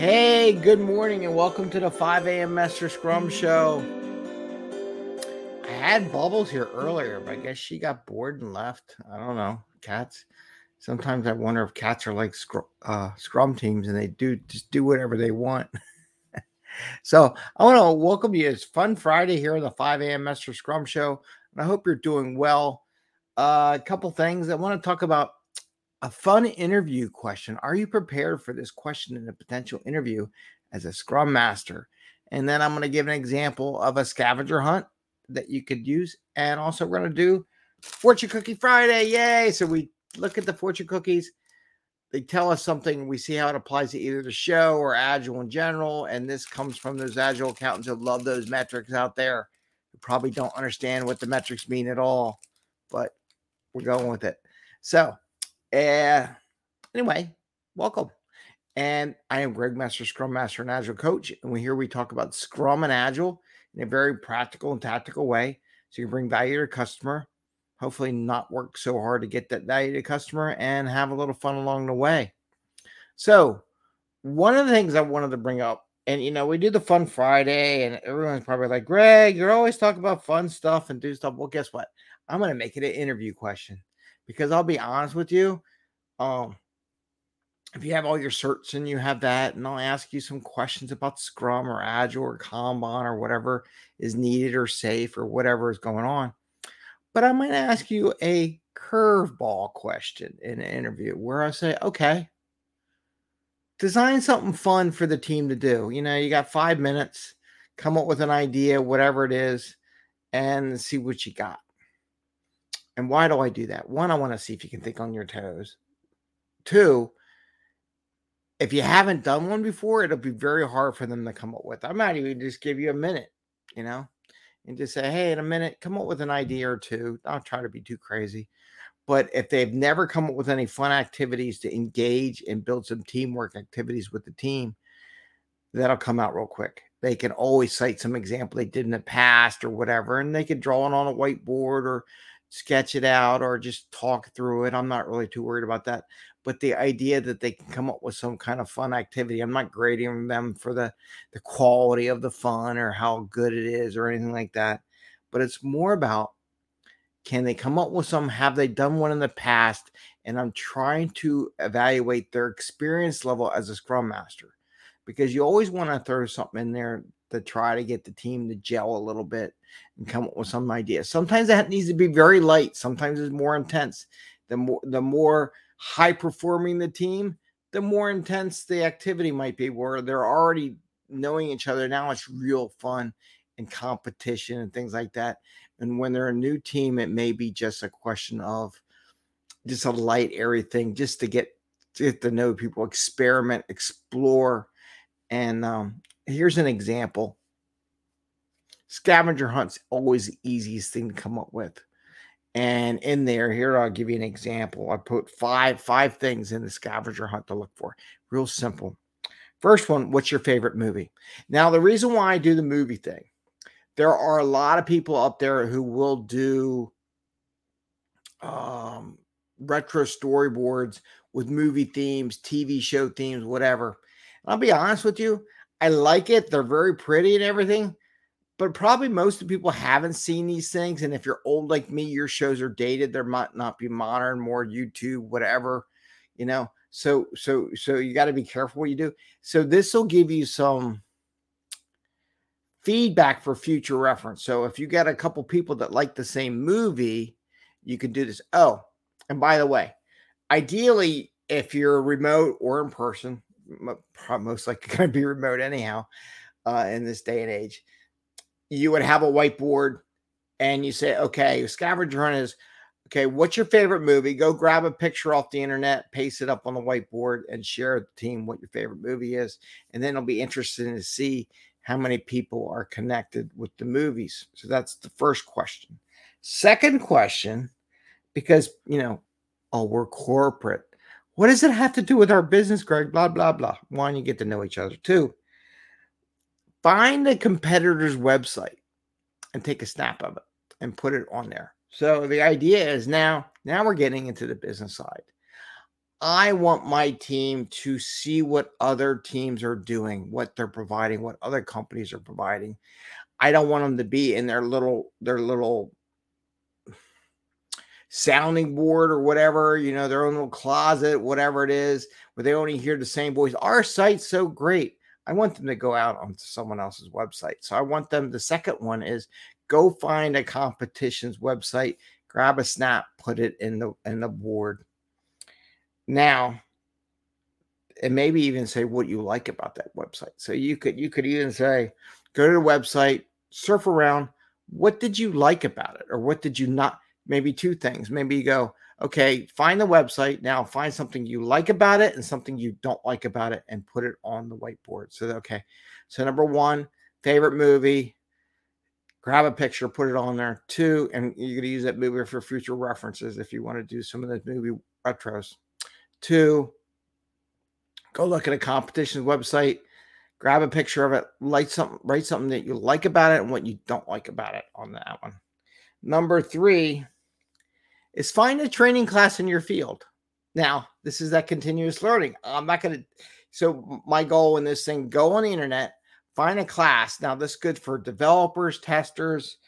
Hey, good morning and welcome to the 5 a.m. Mester Scrum Show. I had Bubbles here earlier, but I guess she got bored and left. I don't know. Cats. Sometimes I wonder if cats are like scr- uh, Scrum teams and they do just do whatever they want. so I want to welcome you. It's Fun Friday here on the 5 a.m. Mester Scrum Show. And I hope you're doing well. Uh, a couple things I want to talk about a fun interview question. Are you prepared for this question in a potential interview as a scrum master? And then I'm going to give an example of a scavenger hunt that you could use. And also, we're going to do Fortune Cookie Friday. Yay! So we look at the fortune cookies. They tell us something. We see how it applies to either the show or Agile in general. And this comes from those Agile accountants who love those metrics out there who probably don't understand what the metrics mean at all. But we're going with it. So, uh, anyway, welcome. And I am Greg Mester, Scrum Master and Agile Coach. And we here we talk about Scrum and Agile in a very practical and tactical way. So you can bring value to your customer, hopefully not work so hard to get that value to customer and have a little fun along the way. So one of the things I wanted to bring up, and you know, we do the fun Friday, and everyone's probably like, Greg, you're always talking about fun stuff and do stuff. Well, guess what? I'm going to make it an interview question because I'll be honest with you. Um, if you have all your certs and you have that, and I'll ask you some questions about Scrum or Agile or Kanban or whatever is needed or SAFe or whatever is going on. But I might ask you a curveball question in an interview where I say, okay, design something fun for the team to do. You know, you got five minutes, come up with an idea, whatever it is, and see what you got. And why do I do that? One, I want to see if you can think on your toes. Two, if you haven't done one before, it'll be very hard for them to come up with. I might even just give you a minute, you know, and just say, hey, in a minute, come up with an idea or two. Don't try to be too crazy. But if they've never come up with any fun activities to engage and build some teamwork activities with the team, that'll come out real quick. They can always cite some example they did in the past or whatever, and they could draw it on a whiteboard or sketch it out or just talk through it. I'm not really too worried about that. But the idea that they can come up with some kind of fun activity, I'm not grading them for the the quality of the fun or how good it is or anything like that. But it's more about can they come up with some? Have they done one in the past? And I'm trying to evaluate their experience level as a scrum master because you always want to throw something in there to try to get the team to gel a little bit and come up with some ideas. Sometimes that needs to be very light. Sometimes it's more intense. The more the more high performing the team, the more intense the activity might be. Where they're already knowing each other now, it's real fun and competition and things like that. And when they're a new team, it may be just a question of just a light, airy thing, just to get to get to know people, experiment, explore, and um, here's an example. Scavenger hunt's always the easiest thing to come up with. And in there, here I'll give you an example. I put five five things in the scavenger hunt to look for. Real simple. First one, what's your favorite movie? Now, the reason why I do the movie thing, there are a lot of people up there who will do um, retro storyboards with movie themes, TV show themes, whatever. I'll be honest with you, I like it. They're very pretty and everything, but probably most of the people haven't seen these things. And if you're old like me, your shows are dated. There might not be modern, more YouTube, whatever, you know. So, so, so you got to be careful what you do. So this will give you some feedback for future reference. So if you got a couple people that like the same movie, you can do this. Oh, and by the way, ideally, if you're remote or in person, most likely going to be remote anyhow uh, in this day and age. You would have a whiteboard and you say, okay, scavenger hunt is okay. What's your favorite movie? Go grab a picture off the internet, paste it up on the whiteboard, and share with the team what your favorite movie is. And then it'll be interesting to see how many people are connected with the movies. So that's the first question. Second question, because you know, oh, we're corporate. What does it have to do with our business, Greg? Blah, blah, blah. One, you get to know each other. Two, find a competitor's website and take a snap of it and put it on there. So the idea is now, now we're getting into the business side. I want my team to see what other teams are doing, what they're providing, what other companies are providing. I don't want them to be in their little their little sounding board or whatever, you know, their own little closet, whatever it is, where they only hear the same voice. Our site's so great. I want them to go out onto someone else's website. So I want them, the second one is go find a competition's website, grab a snap, put it in the in the board. Now, and maybe even say what you like about that website. So you could you could even say, go to the website, surf around. What did you like about it, or what did you not? Maybe two things. Maybe you go, okay, find the website now. Find something you like about it and something you don't like about it, and put it on the whiteboard. So okay, so number one, favorite movie. Grab a picture, put it on there. Two, and you're going to use that movie for future references if you want to do some of the movie retros. Two, go look at a competition website grab a picture of it, write something, write something that you like about it and what you don't like about it on that one. Number three is find a training class in your field. Now, this is that continuous learning. I'm not going to, so my goal in this thing, go on the internet, find a class. Now, this is good for developers, testers,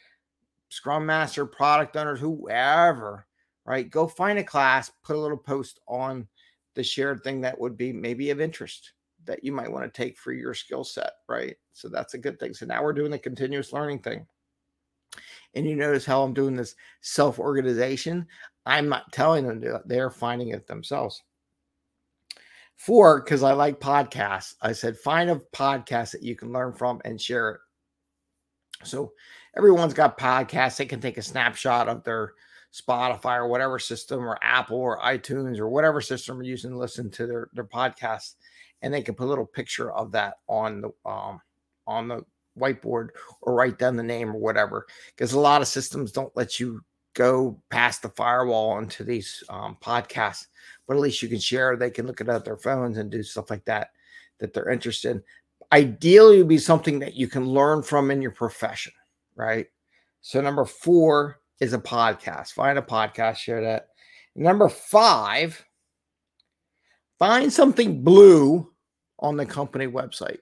scrum master, product owners, whoever, right? Go find a class, put a little post on the shared thing that would be maybe of interest that you might want to take for your skill set, right? So that's a good thing. So now we're doing the continuous learning thing. And you notice how I'm doing this self organization. I'm not telling them to, they're finding it themselves. Four, because I like podcasts, I said find a podcast that you can learn from and share it. So everyone's got podcasts. They can take a snapshot of their Spotify or whatever system or Apple or iTunes or whatever system you're using to listen to their, their podcasts and they can put a little picture of that on the um, on the whiteboard or write down the name or whatever because a lot of systems don't let you go past the firewall into these um, podcasts but at least you can share they can look it at their phones and do stuff like that that they're interested in. Ideally would be something that you can learn from in your profession right? So number four is a podcast find a podcast share that. Number five find something blue on the company website.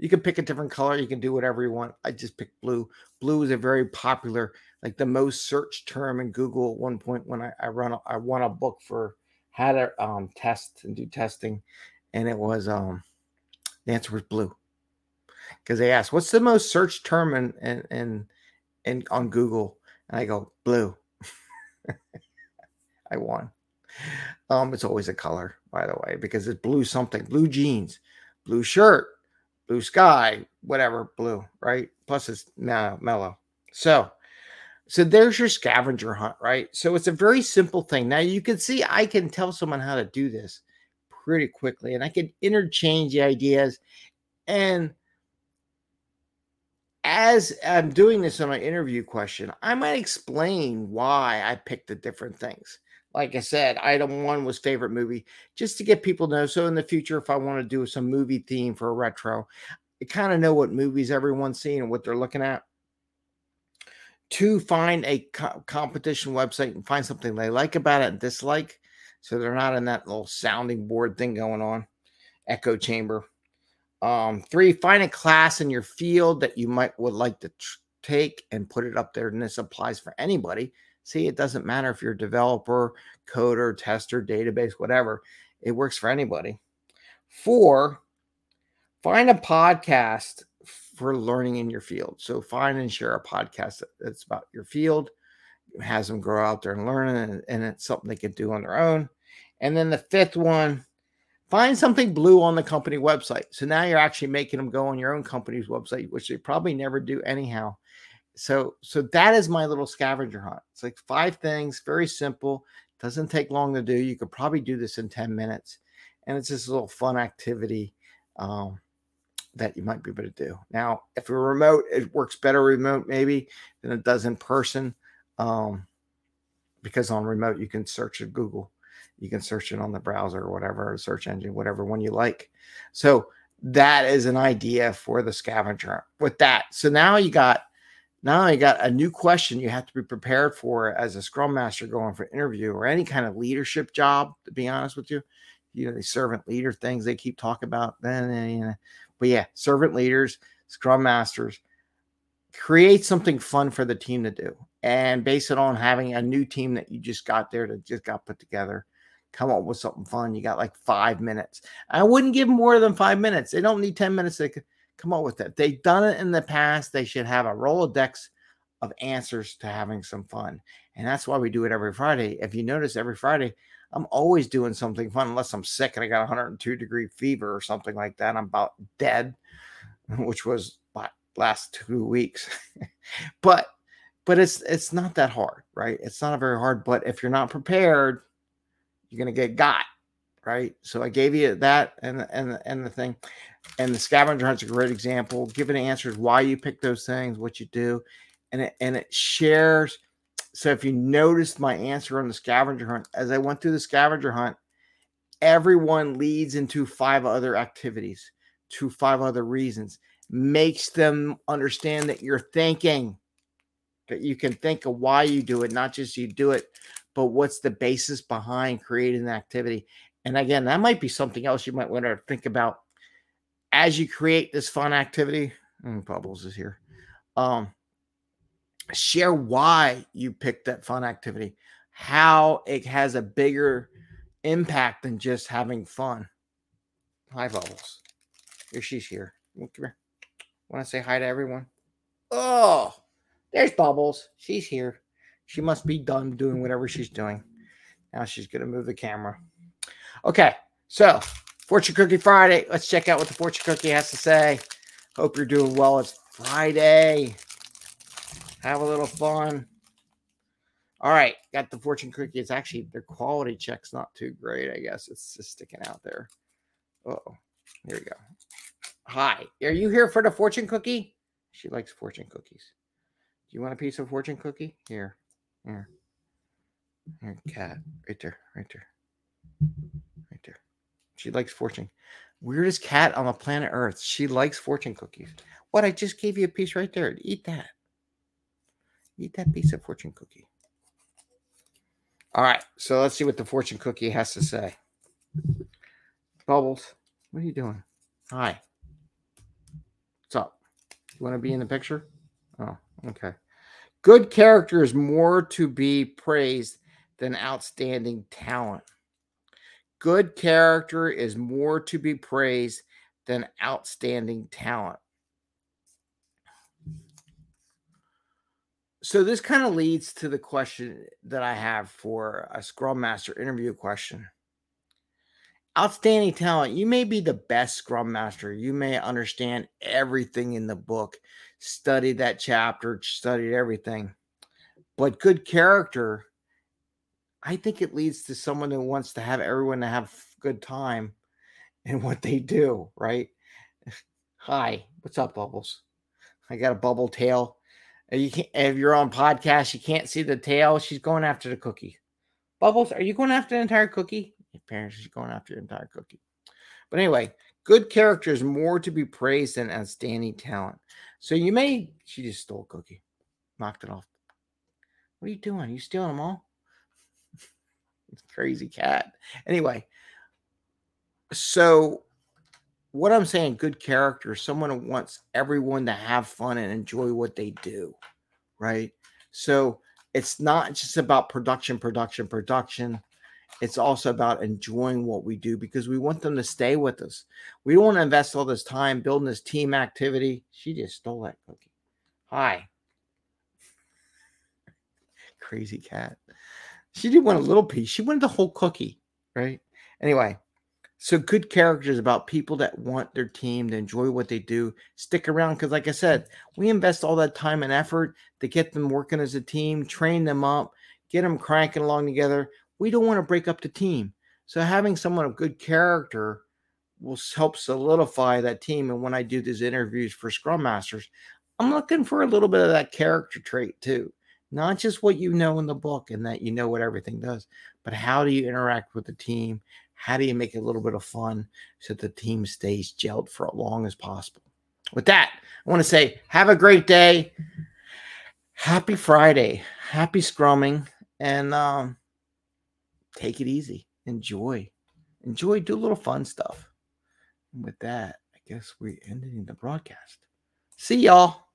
You can pick a different color. You can do whatever you want. I just picked blue. Blue is a very popular, like the most searched term in Google. At one point, when I, I run, a, I won a book for how to um, test and do testing, and it was um, the answer was blue because they asked, "What's the most searched term in in in, in on Google?" And I go, "Blue." I won. Um, it's always a color, by the way, because it's blue something, blue jeans blue shirt, blue sky, whatever, blue, right? Plus it's now mellow. So, so there's your scavenger hunt, right? So it's a very simple thing. Now you can see I can tell someone how to do this pretty quickly, and I can interchange the ideas. And as I'm doing this on my interview question, I might explain why I picked the different things like I said, item one was favorite movie, just to get people to know. So in the future, if I want to do some movie theme for a retro, I kind of know what movies everyone's seeing and what they're looking at. Two, find a co- competition website and find something they like about it and dislike. So they're not in that little sounding board thing going on, echo chamber. Um, three, find a class in your field that you might would like to tr- take and put it up there. And this applies for anybody See, it doesn't matter if you're a developer, coder, tester, database, whatever. It works for anybody. Four, find a podcast for learning in your field. So find and share a podcast that's about your field, has them grow out there and learn, and, and it's something they can do on their own. And then the fifth one, find something blue on the company website. So now you're actually making them go on your own company's website, which they probably never do anyhow so so that is my little scavenger hunt. It's like five things very simple doesn't take long to do you could probably do this in 10 minutes and it's just a little fun activity um, that you might be able to do. Now if you're remote it works better remote maybe than it does in person um, because on remote you can search at google you can search it on the browser or whatever search engine whatever one you like. So that is an idea for the scavenger with that so now you got not only got a new question you have to be prepared for as a scrum master going for interview or any kind of leadership job, to be honest with you. You know, the servant leader things they keep talking about. Then, but yeah, servant leaders, scrum masters, create something fun for the team to do and base it on having a new team that you just got there that just got put together. Come up with something fun. You got like five minutes. I wouldn't give more than five minutes. They don't need 10 minutes to come up with that. They've done it in the past. They should have a Rolodex of answers to having some fun. And that's why we do it every Friday. If you notice, every Friday, I'm always doing something fun unless I'm sick and I got 102 degree fever or something like that. I'm about dead, which was last two weeks. but but it's it's not that hard, right? It's not very hard. But if you're not prepared, you're gonna get got, right? So I gave you that and and and the thing, and the scavenger hunt's a great example. Giving answers why you pick those things, what you do, and it and it shares. So if you noticed my answer on the scavenger hunt, as I went through the scavenger hunt, everyone leads into five other activities, to five other reasons makes them understand that you're thinking, that you can think of why you do it, not just you do it, but what's the basis behind creating the activity. And again, that might be something else you might want to think about as you create this fun activity. Mm, Bubbles is here. Um, share why you picked that fun activity, how it has a bigger impact than just having fun. Hi, Bubbles. Here she's here. Come here. Want to say hi to everyone? Oh, there's Bubbles. She's here. She must be done doing whatever she's doing. Now she's going to move the camera. Okay, so Fortune Cookie Friday. Let's check out what the Fortune Cookie has to say. Hope you're doing well. It's Friday. Have a little fun. All right, got the fortune cookie. It's actually their quality check's not too great, I guess. It's just sticking out there. Oh, here we go. Hi, are you here for the fortune cookie? She likes fortune cookies. Do you want a piece of fortune cookie? Here, here, here, cat, right there, right there, right there. She likes fortune. Weirdest cat on the planet Earth. She likes fortune cookies. What? I just gave you a piece right there. Eat that. Eat that piece of fortune cookie. All right, so let's see what the fortune cookie has to say. Bubbles, what are you doing? Hi. What's up? You want to be in the picture? Oh, okay. Good character is more to be praised than outstanding talent. Good character is more to be praised than outstanding talent. So this kind of leads to the question that I have for a Scrum Master interview question outstanding talent. You may be the best scrum master. You may understand everything in the book, studied that chapter, studied everything. But good character, I think it leads to someone who wants to have everyone to have good time in what they do, right? Hi, what's up, Bubbles? I got a bubble tail. Uh, you can't, if you're on podcast, you can't see the tail. She's going after the cookie. Bubbles, are you going after the entire cookie? Apparently, she's going after the entire cookie. But anyway, good character is more to be praised than outstanding talent. So you may, she just stole a cookie, knocked it off. What are you doing? You stealing them all? Crazy cat. Anyway, so what I'm saying, good character, someone wants everyone to have fun and enjoy what they do, right? So it's not just about production, production, production it's also about enjoying what we do because we want them to stay with us. We don't want to invest all this time building this team activity. She just stole that cookie. Hi. Crazy cat. She didn't want a little piece. She wanted the whole cookie, right? Anyway, so good characters about people that want their team to enjoy what they do, stick around because, like I said, we invest all that time and effort to get them working as a team, train them up, get them cranking along together we don't want to break up the team. So having someone of good character will help solidify that team. And when I do these interviews for Scrum Masters, I'm looking for a little bit of that character trait too. Not just what you know in the book and that you know what everything does, but how do you interact with the team? How do you make it a little bit of fun so the team stays gelled for as long as possible? With that, I want to say, have a great day. happy Friday, happy scrumming, and um, take it easy. Enjoy, enjoy, do a little fun stuff. And with that, I guess we're ending the broadcast. See y'all.